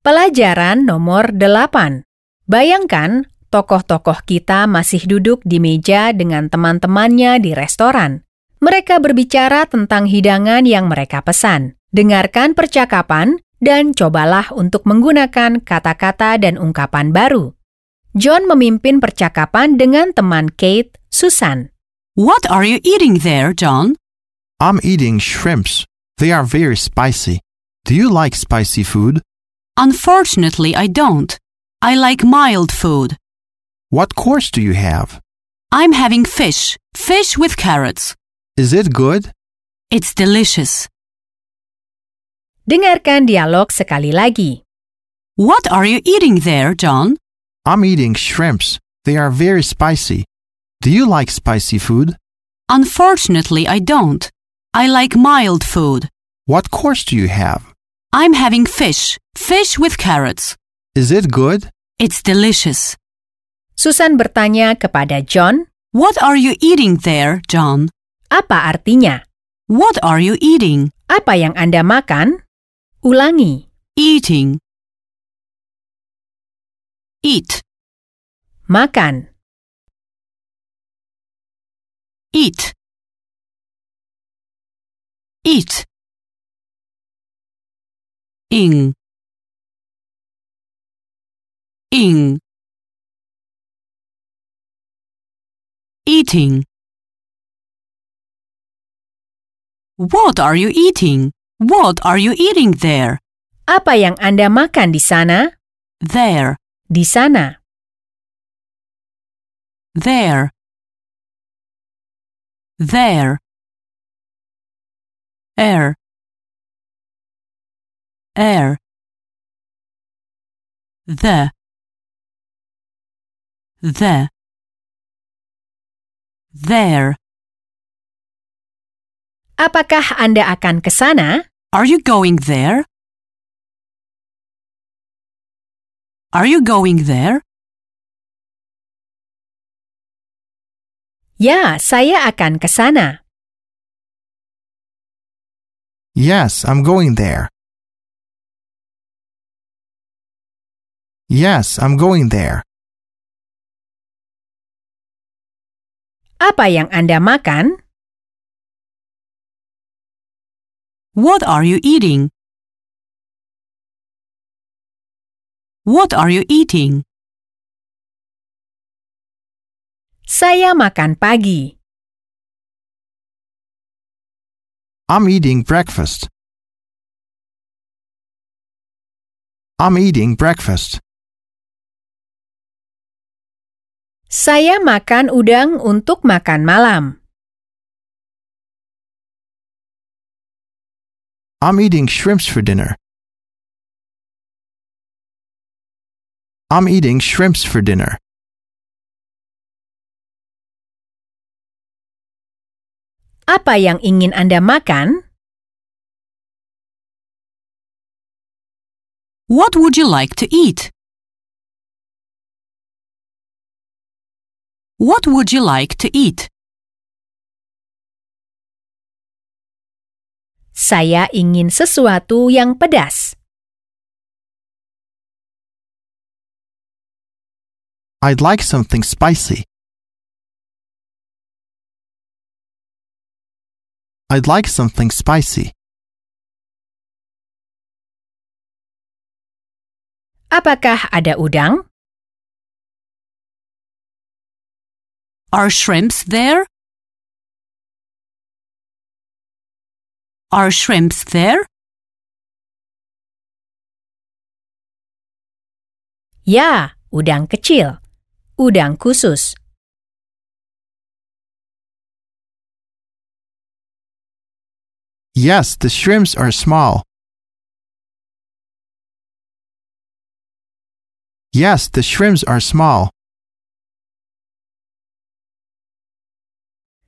Pelajaran nomor 8. Bayangkan, tokoh-tokoh kita masih duduk di meja dengan teman-temannya di restoran. Mereka berbicara tentang hidangan yang mereka pesan. Dengarkan percakapan dan cobalah untuk menggunakan kata-kata dan ungkapan baru. John memimpin percakapan dengan teman Kate, Susan. What are you eating there, John? I'm eating shrimps. They are very spicy. Do you like spicy food? Unfortunately, I don't. I like mild food. What course do you have? I'm having fish. Fish with carrots. Is it good? It's delicious. Dengarkan dialog sekali lagi. What are you eating there, John? I'm eating shrimps. They are very spicy. Do you like spicy food? Unfortunately, I don't. I like mild food. What course do you have? I'm having fish. Fish with carrots. Is it good? It's delicious. Susan bertanya kepada John, What are you eating there, John? apa artinya? What are you eating? Apa yang Anda makan? Ulangi. Eating. Eat. Makan. Eat. Eat. Ing. Ing. Eating. What are you eating? What are you eating there? Apa yang Anda makan di sana? There. Di sana. There. There. Air. Air. The. The. There. Apakah Anda akan ke sana? Are you going there? Are you going there? Ya, saya akan ke sana. Yes, I'm going there. Yes, I'm going there. Apa yang Anda makan? What are you eating? What are you eating? Saya makan pagi. I'm eating breakfast. I'm eating breakfast. Saya makan udang untuk makan malam. I'm eating shrimps for dinner. I'm eating shrimps for dinner. Apa yang ingin Anda makan? What would you like to eat? What would you like to eat? Saya ingin sesuatu yang pedas. I'd like something spicy. I'd like something spicy. Apakah ada udang? Are shrimps there? Are shrimps there? Ya, udang kecil. Udang khusus. Yes, the shrimps are small. Yes, the shrimps are small.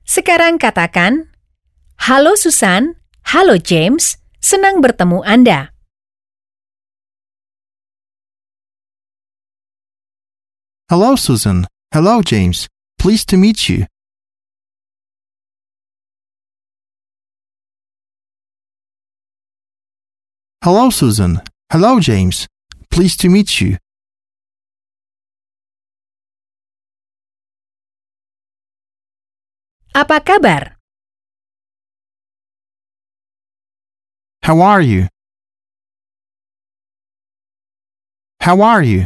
Sekarang katakan, Halo Susan, halo James, senang bertemu Anda. Hello, Susan. Hello, James. Pleased to meet you. Hello, Susan. Hello, James. Pleased to meet you. Apa kabar? How are you? How are you?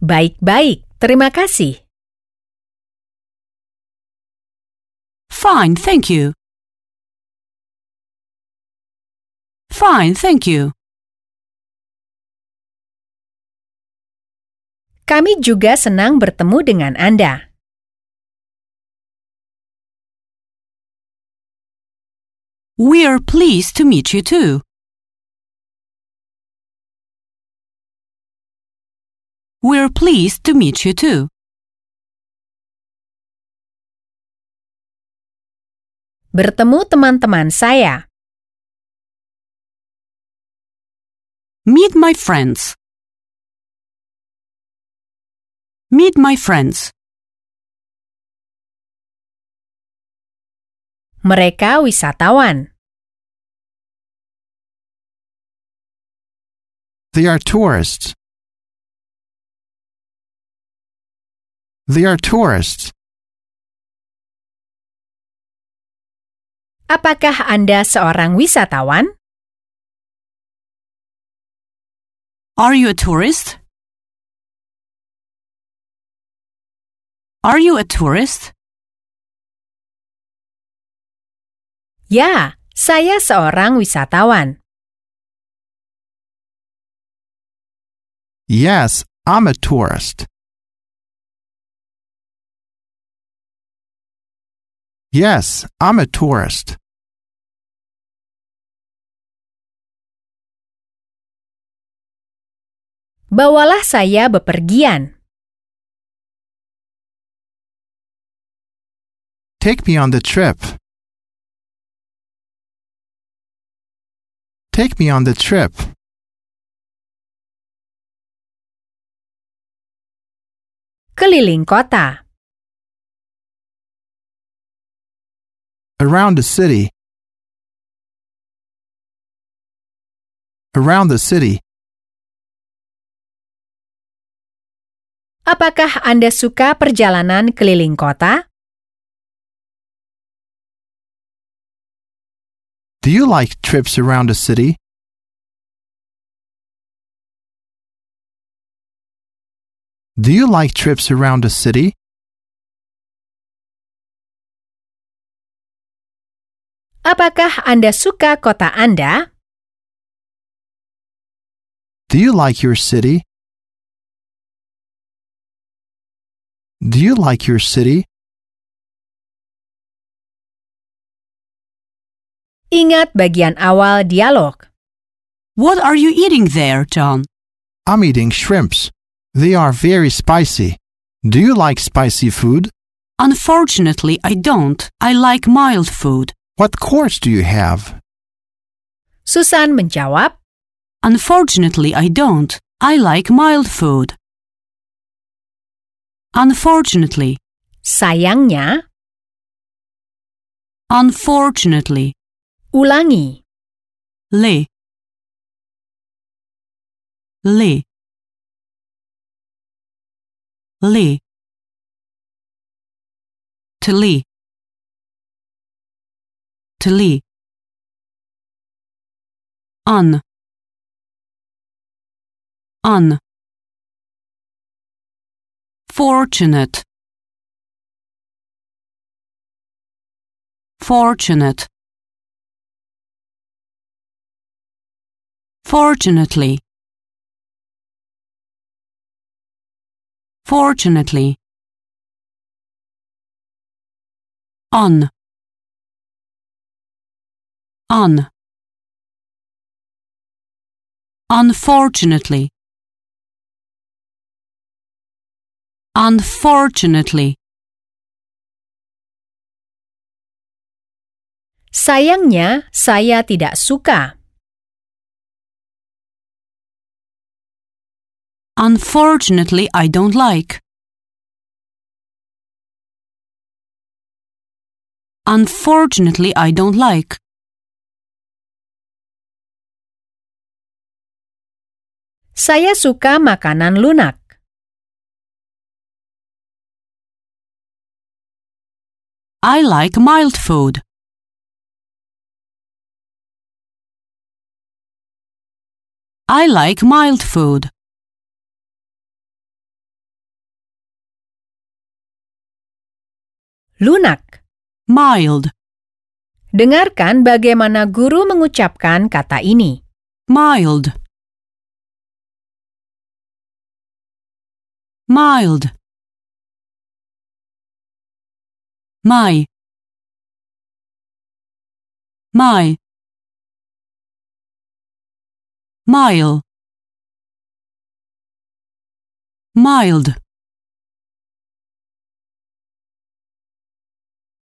Baik-baik, terima kasih. Fine, thank you. Fine, thank you. Kami juga senang bertemu dengan Anda. We're pleased to meet you too. We're pleased to meet you too. Bertemu teman-teman saya. Meet my friends. Meet my friends. Mereka wisatawan. They are tourists. They are tourists. Apakah Anda seorang wisatawan? Are you a tourist? Are you a tourist? Ya, saya seorang wisatawan. Yes, I'm a tourist. Yes, I'm a tourist. Bawalah saya bepergian. Take me on the trip. Take me on the trip. Keliling kota. Around the city. Around the city. Apakah Anda suka perjalanan keliling kota? Do you like trips around the city? Do you like trips around the city? Apakah Anda suka kota Anda? Do you like your city? Do you like your city? Ingat bagian awal dialog. What are you eating there, John? I'm eating shrimps. They are very spicy. Do you like spicy food? Unfortunately, I don't. I like mild food. What course do you have? Susan menjawab, Unfortunately, I don't. I like mild food. Unfortunately, sayangnya, unfortunately, ulangi. li, li, li, to li, to li, un, un, fortunate, fortunate, fortunately, fortunately, on, on, unfortunately, unfortunately, Sayangnya, saya tidak suka. Unfortunately, I don't like. Unfortunately, I don't like. Saya suka makanan lunak. I like mild food. I like mild food. Lunak. Mild. Dengarkan bagaimana guru mengucapkan kata ini. Mild. Mild. My. My. Mile. Mild.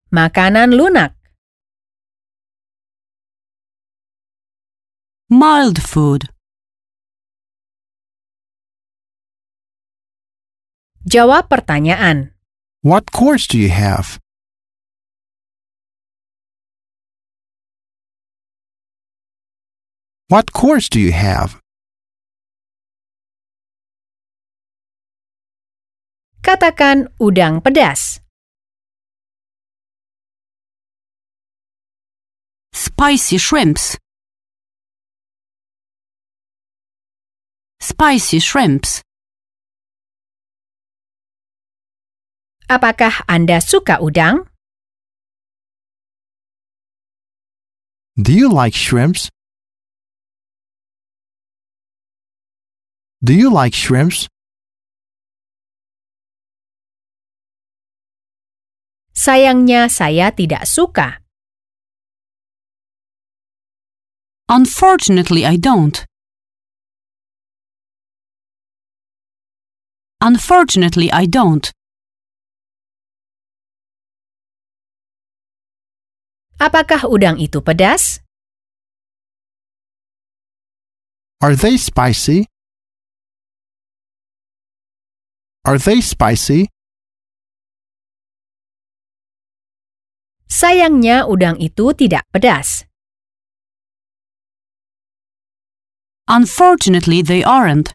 Makanan lunak. Mild food. Jawab pertanyaan. What course do you have? What course do you have? Katakan udang pedas. Spicy shrimps. Spicy shrimps. Apakah Anda suka udang? Do you like shrimps? Do you like shrimps? Sayangnya saya tidak suka. Unfortunately, I don't. Unfortunately, I don't. Apakah udang itu pedas? Are they spicy? Are they spicy? Sayangnya udang itu tidak pedas. Unfortunately, they aren't.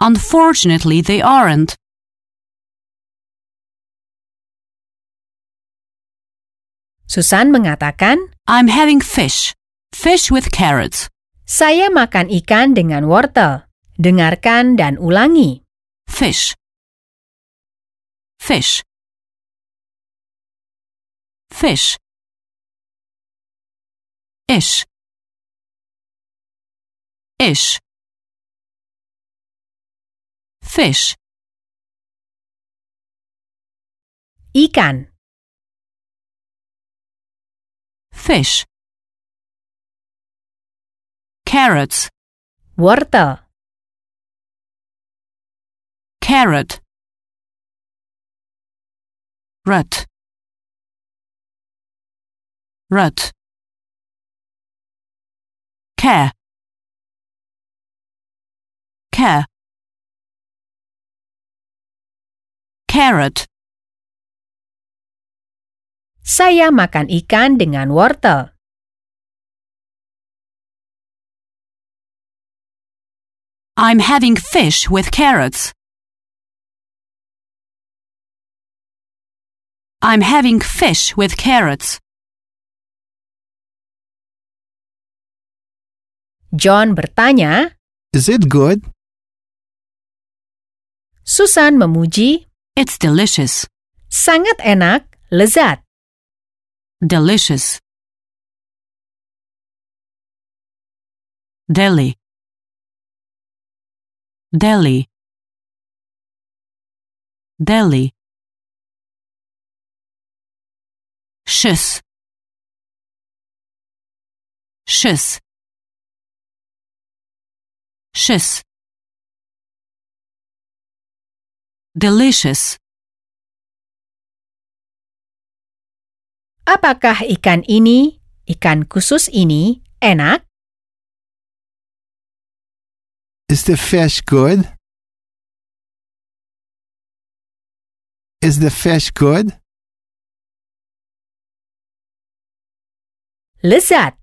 Unfortunately, they aren't. Susan mengatakan, I'm having fish. Fish with carrots. saya makan ikan dengan wortel. Dengarkan dan ulangi. Fish. Fish. Fish. Ish. Ish. Fish. Ikan, Fish. Carrots. wortel, Carrot. Rut. Rut. Care. Care. Carrot. saya makan ikan dengan wortel. I'm having fish with carrots. I'm having fish with carrots. John bertanya, Is it good? Susan memuji, It's delicious. Sangat enak, lezat. Delicious. Delhi. Delhi. Delhi. Shush. Shush. 6. Delicious. Apakah ikan ini, ikan khusus ini, enak? Is the fish good? Is the fish good? Lezat.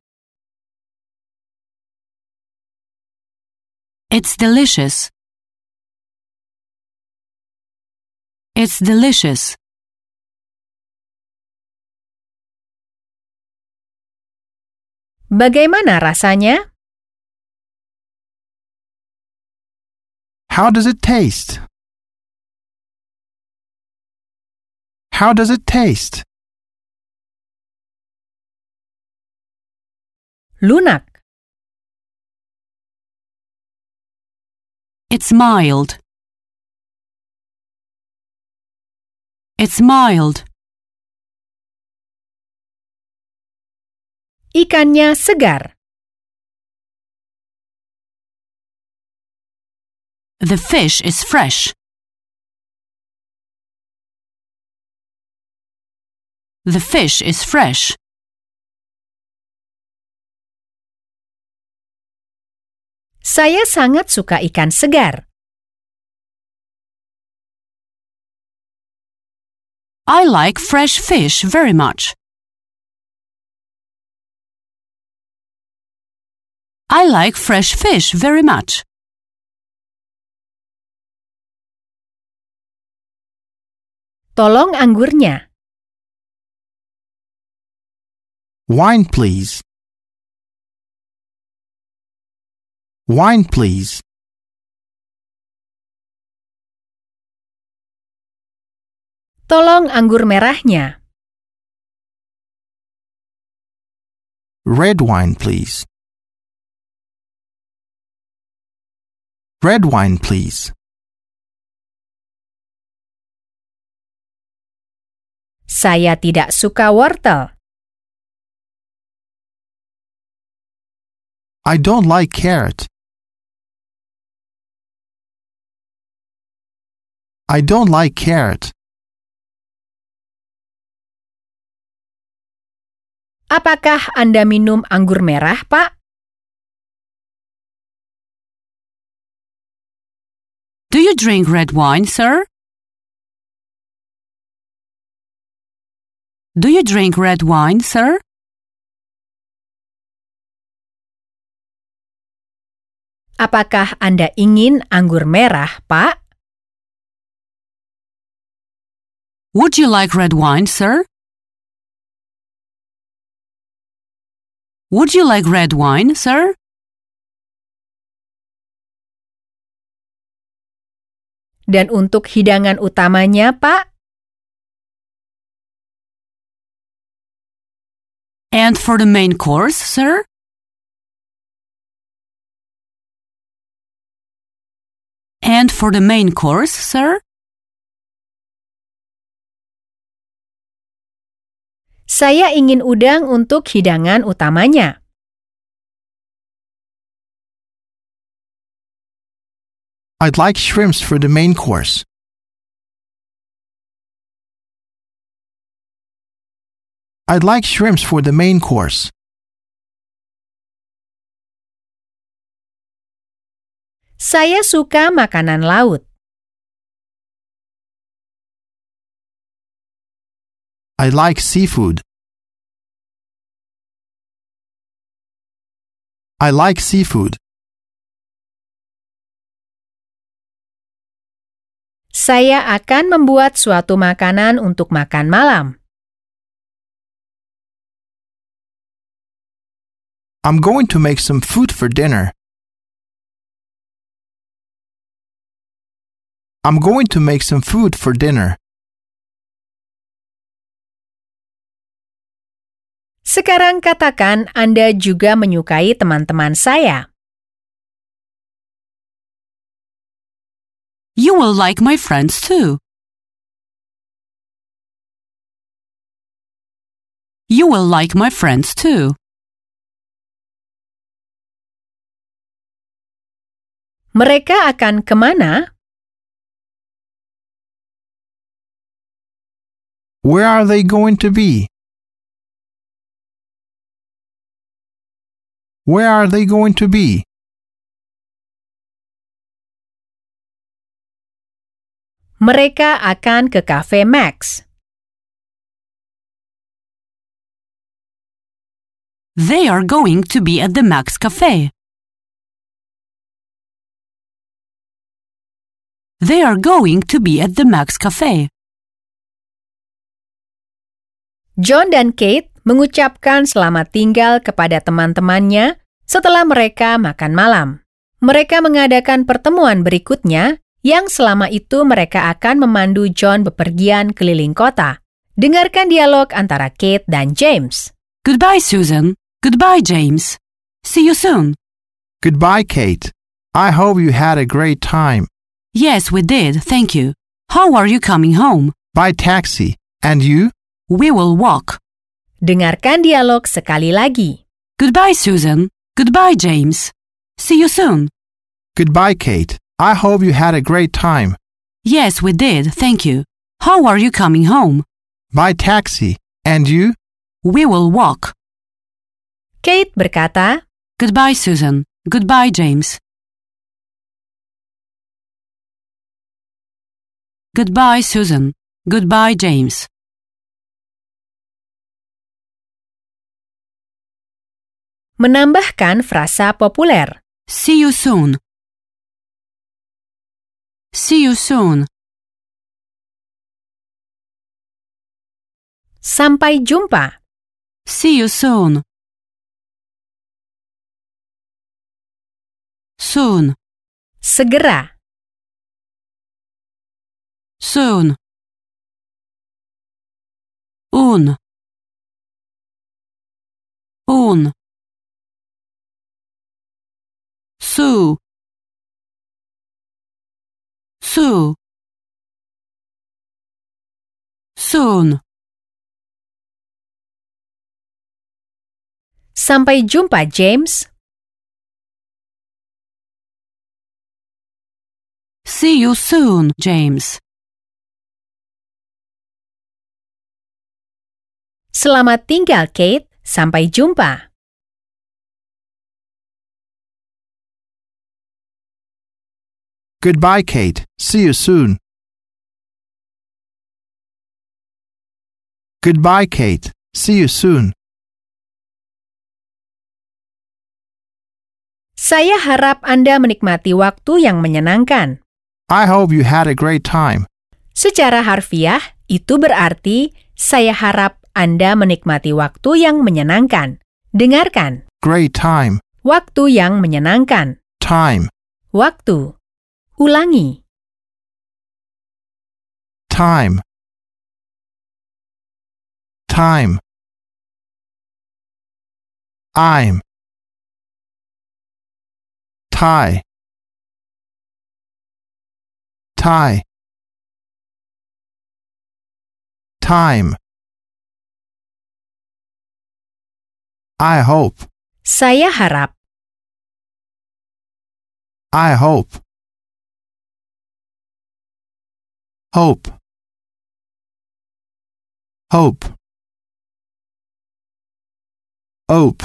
It's delicious. It's delicious. Bagaimana rasanya? How does it taste? How does it taste? Lunak. It's mild. It's mild. Ikannya segar. The fish is fresh. The fish is fresh. Saya sangat suka ikan segar. I like fresh fish very much. I like fresh fish very much. Tolong anggurnya. Wine, please. Wine, please. Tolong anggur merahnya. Red wine, please. Red wine, please. Saya tidak suka wortel. I don't like carrot. I don't like carrot. Apakah Anda minum anggur merah, Pak? Do you drink red wine, sir? Do you drink red wine, sir? Apakah Anda ingin anggur merah, Pak? Would you like red wine, sir? Would you like red wine, sir? Dan untuk hidangan utamanya, Pak? And for the main course, sir? And for the main course, sir? Saya ingin udang untuk hidangan utamanya. I'd like shrimps for the main course. I'd like shrimps for the main course. Saya suka makanan laut. I like seafood. I like seafood. Saya akan membuat suatu makanan untuk makan malam. I'm going to make some food for dinner. I'm going to make some food for dinner. Sekarang katakan Anda juga menyukai teman-teman saya. You will like my friends too. You will like my friends too. Mereka akan ke mana? Where are they going to be? Where are they going to be? Mereka akan ke Cafe Max. They are going to be at the Max Cafe. They are going to be at the Max Cafe. John dan Kate mengucapkan selamat tinggal kepada teman-temannya setelah mereka makan malam. Mereka mengadakan pertemuan berikutnya yang selama itu mereka akan memandu John bepergian keliling kota. Dengarkan dialog antara Kate dan James. Goodbye, Susan. Goodbye, James. See you soon. Goodbye, Kate. I hope you had a great time. Yes, we did, thank you. How are you coming home? By taxi. And you? We will walk. Dengarkan dialog sekali lagi. Goodbye, Susan. Goodbye, James. See you soon. Goodbye, Kate. I hope you had a great time. Yes, we did, thank you. How are you coming home? By taxi. And you? We will walk. Kate berkata, Goodbye, Susan. Goodbye, James. Goodbye, Susan. Goodbye, James. Menambahkan frasa populer. See you soon. See you soon. Sampai jumpa. See you soon. Soon. Segera. Soon. Un. Un. Sue. Sue. Soon. Sampai jumpa, James. See you soon, James. Selamat tinggal, Kate. Sampai jumpa. Goodbye, Kate. See you soon. Goodbye, Kate. See you soon. Saya harap Anda menikmati waktu yang menyenangkan. I hope you had a great time. Secara harfiah, itu berarti saya harap Anda menikmati waktu yang menyenangkan. Dengarkan. Great time. Waktu yang menyenangkan. Time. Waktu. Ulangi. Time. Time. I'm. Tie. Tie. Time. I hope. Saya harap. I hope. Hope. Hope. Hope.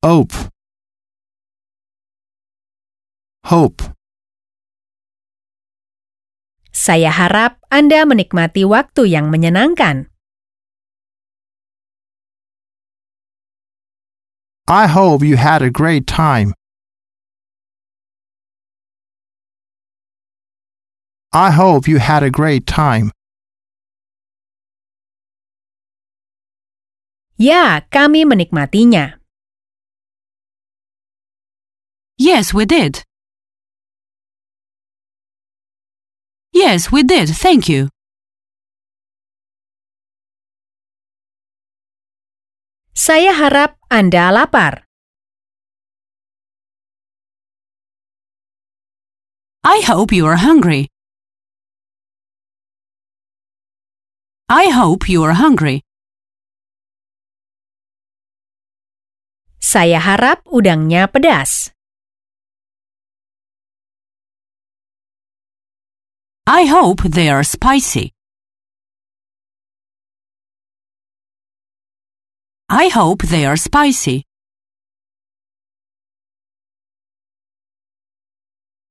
Hope. Hope. Saya harap Anda menikmati waktu yang menyenangkan. I hope you had a great time. I hope you had a great time. Ya, kami menikmatinya. Yes, we did. Yes, we did, thank you. Saya harap Anda lapar. I hope you are hungry. I hope you are hungry. Saya harap udangnya pedas. I hope they are spicy. I hope they are spicy.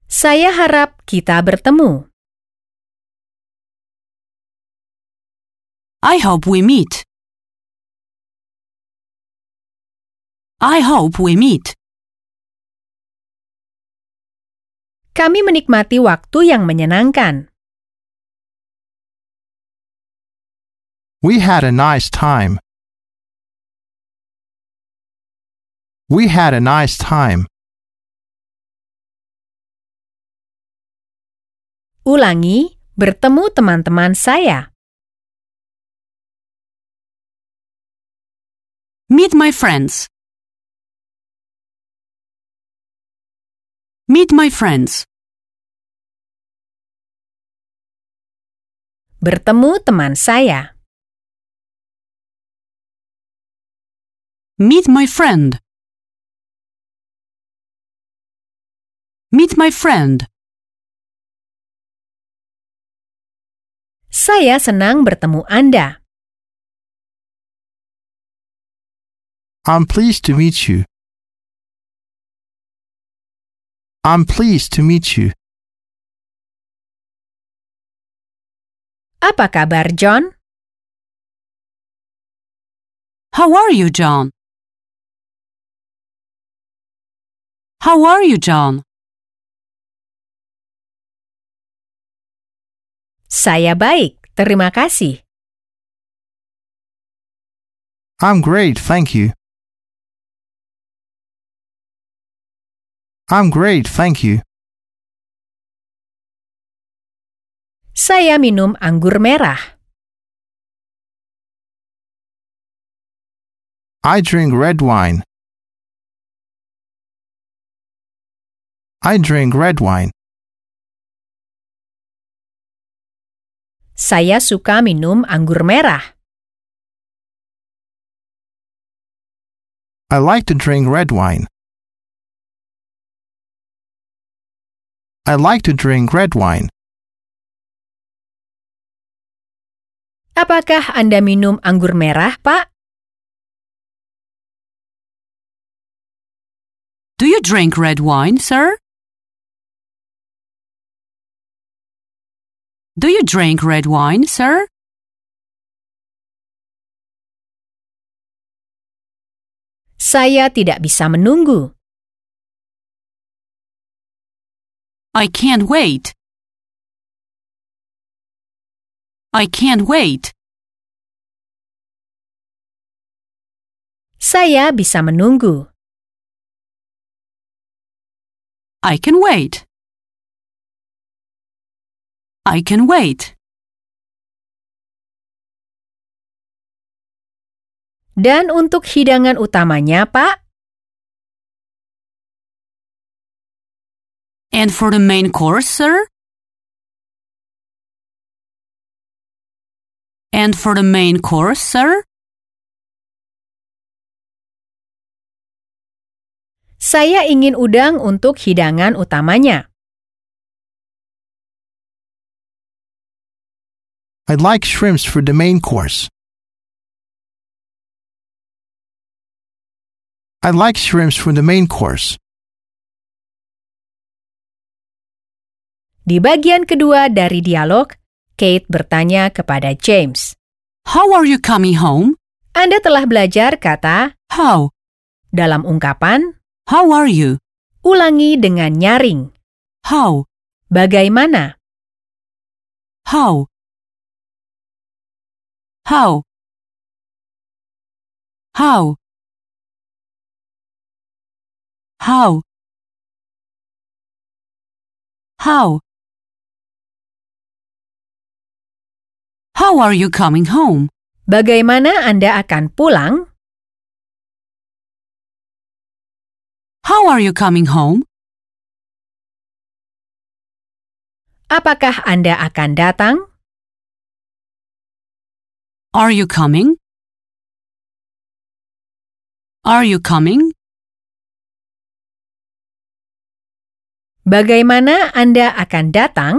Saya harap kita bertemu. I hope we meet. I hope we meet. Kami menikmati waktu yang menyenangkan. We had a nice time. We had a nice time. Ulangi, bertemu teman-teman saya. Meet my friends. Meet my friends. Bertemu teman saya. Meet my friend. Meet my friend. Saya senang bertemu Anda. I'm pleased to meet you. I'm pleased to meet you. Apa kabar, John? How are you, John? How are you, John? Saya baik, terima kasih. I'm great, thank you. I'm great, thank you. Saya minum anggur merah. I drink red wine. I drink red wine. Saya suka minum anggur merah. I like to drink red wine. I like to drink red wine. Apakah Anda minum anggur merah, Pak? Do you drink red wine, sir? Do you drink red wine, sir? Saya tidak bisa menunggu. I can't wait. I can't wait. Saya bisa menunggu. I can wait. I can wait. Dan untuk hidangan utamanya, Pak? And for the main course, sir? And for the main course, sir? Saya ingin udang untuk hidangan utamanya. I'd like shrimps for the main course. I'd like shrimps for the main course. Di bagian kedua dari dialog, Kate bertanya kepada James. How are you coming home? Anda telah belajar kata How? dalam ungkapan, How are you? ulangi dengan nyaring. How? Bagaimana? How? How? How? How? How? How are you coming home? Bagaimana Anda akan pulang? How are you coming home? Apakah Anda akan datang? Are you coming? Are you coming? Bagaimana Anda akan datang?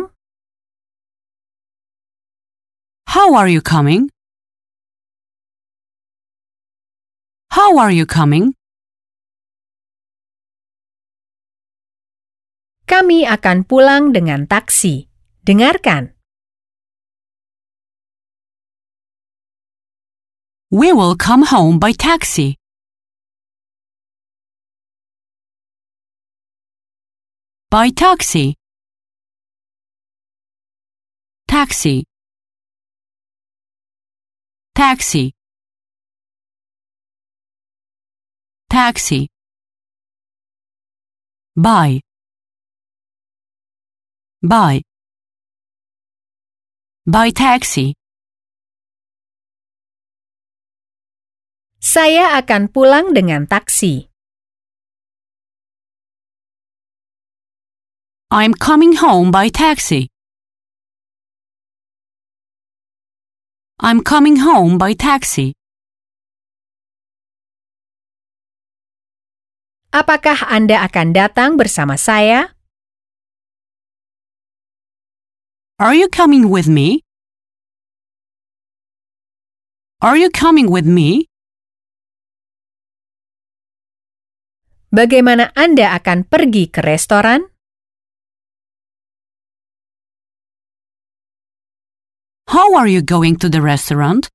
How are you coming? How are you coming? Kami akan pulang dengan taksi. Dengarkan. We will come home by taxi. By taxi. taxi, taxi, taxi. Buy, buy, buy taxi. Saya akan pulang dengan taksi. I'm coming home by taxi. I'm coming home by taxi. Apakah Anda akan datang bersama saya? Are you coming with me? Are you coming with me? Bagaimana Anda akan pergi ke restoran? How are you going to the restaurant?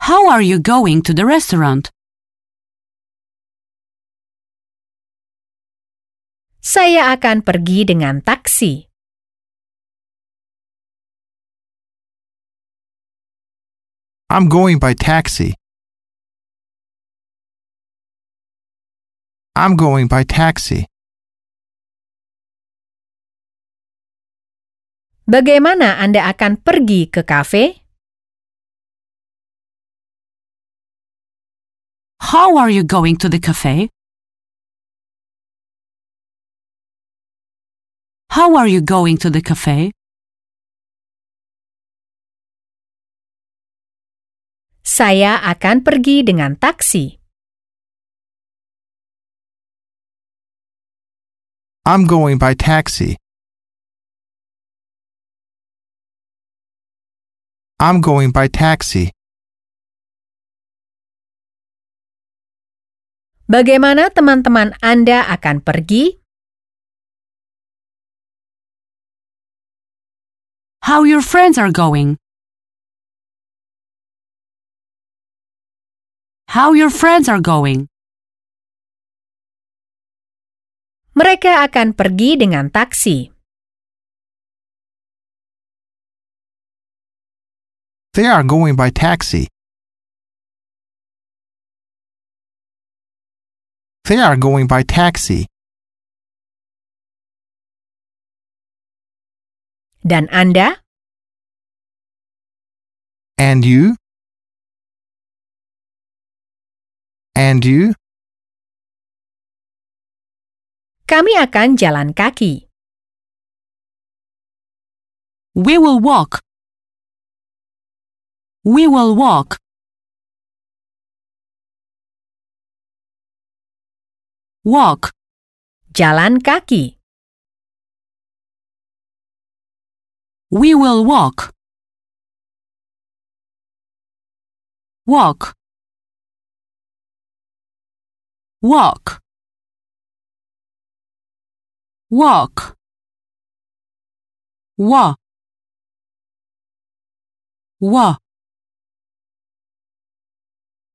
How are you going to the restaurant? Saya akan pergi dengan taksi. I'm going by taxi. I'm going by taxi. Bagaimana Anda akan pergi ke kafe? How are you going to the cafe? How are you going to the cafe? Saya akan pergi dengan taksi. I'm going by taxi. I'm going by taxi. Bagaimana teman-teman Anda akan pergi? How your friends are going? How your friends are going? Mereka akan pergi dengan taksi. They are going by taxi. They are going by taxi. Dan Anda? And you? And you? Kami akan jalan kaki. We will walk. We will walk. Walk. Jalan kaki. We will walk. Walk. Walk. Walk. Wa. Wa.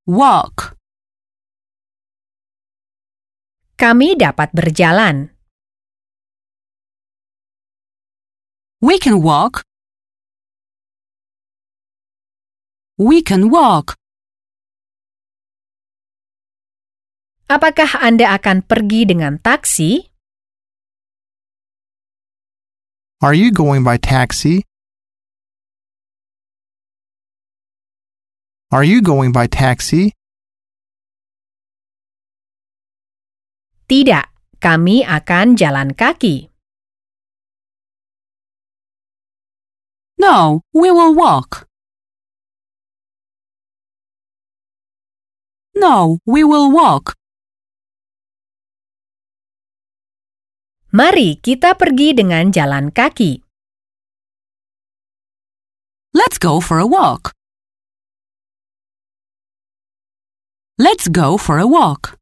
Walk. Kami dapat berjalan. We can walk. We can walk. Apakah Anda akan pergi dengan taksi? Are you going by taxi? Are you going by taxi? Tidak, kami akan jalan kaki. No, we will walk. No, we will walk. Mari kita pergi dengan jalan kaki. Let's go for a walk. Let's go for a walk.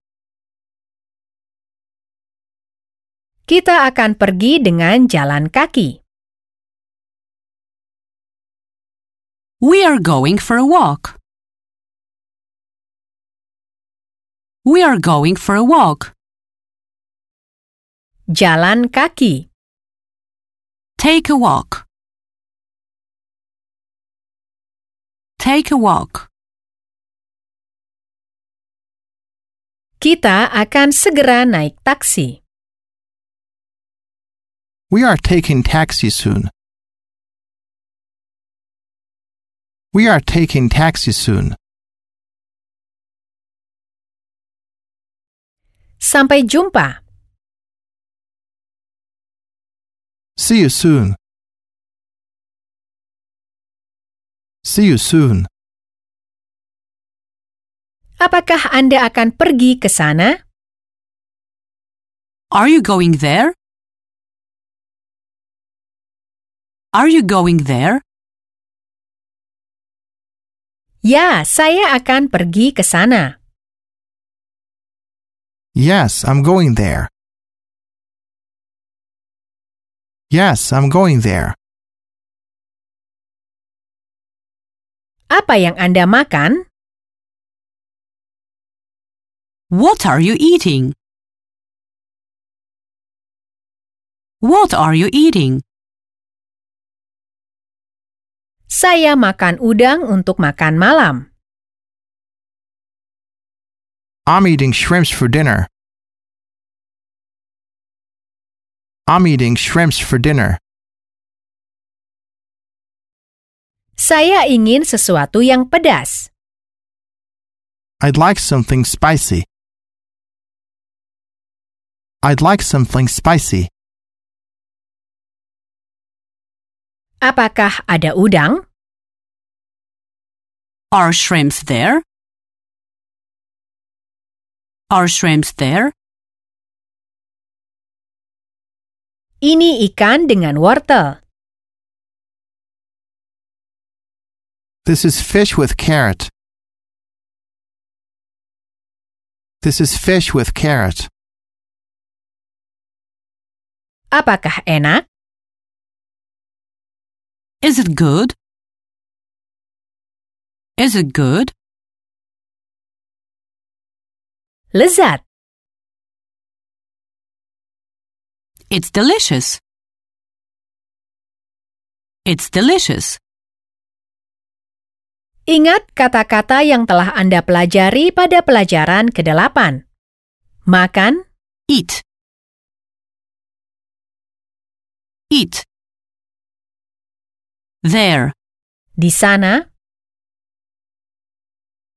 Kita akan pergi dengan jalan kaki. We are going for a walk. We are going for a walk. jalan kaki. Take a walk. Take a walk. Kita akan segera naik taksi. We are taking taxi soon. We are taking taxi soon. Sampai jumpa. See you soon. See you soon. Apakah Anda akan pergi ke sana? Are you going there? Are you going there? Ya, saya akan pergi ke sana. Yes, I'm going there. Yes, I'm going there. Apa yang Anda makan? What are you eating? What are you eating? Saya makan udang untuk makan malam. I'm eating shrimps for dinner. I'm eating shrimps for dinner. Saya ingin sesuatu yang pedas. I'd like something spicy. I'd like something spicy. Apakah ada udang? Are shrimps there? Are shrimps there? Ini ikan dengan wortel. This is fish with carrot. This is fish with carrot. Apakah enak? Is it good? Is it good? Lezat. It's delicious. It's delicious. Ingat kata-kata yang telah Anda pelajari pada pelajaran ke-8. Makan, Eat. Eat. There. di sana,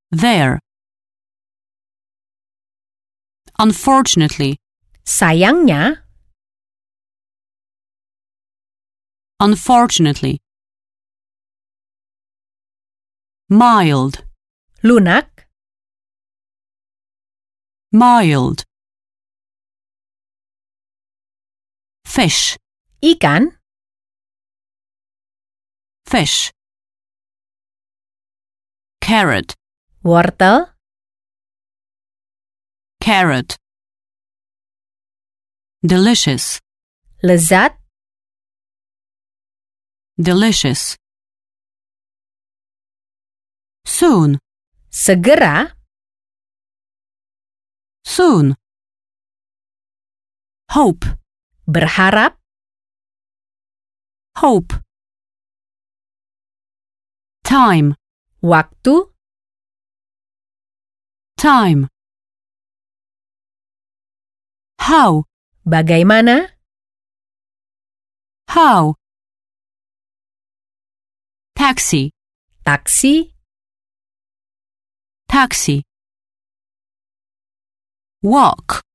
There. Unfortunately. sayangnya, Unfortunately. Mild. lunak, Mild. Fish. Ikan, Fish. Carrot. wortel, Carrot. Delicious. lezat, Delicious. Soon. segera, Soon. Hope. berharap, Hope. Time. waktu, Time. How. bagaimana, How. Taxi. taksi, Taxi. Walk.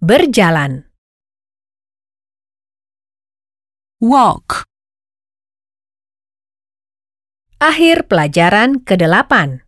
berjalan. Walk. Akhir pelajaran ke-8.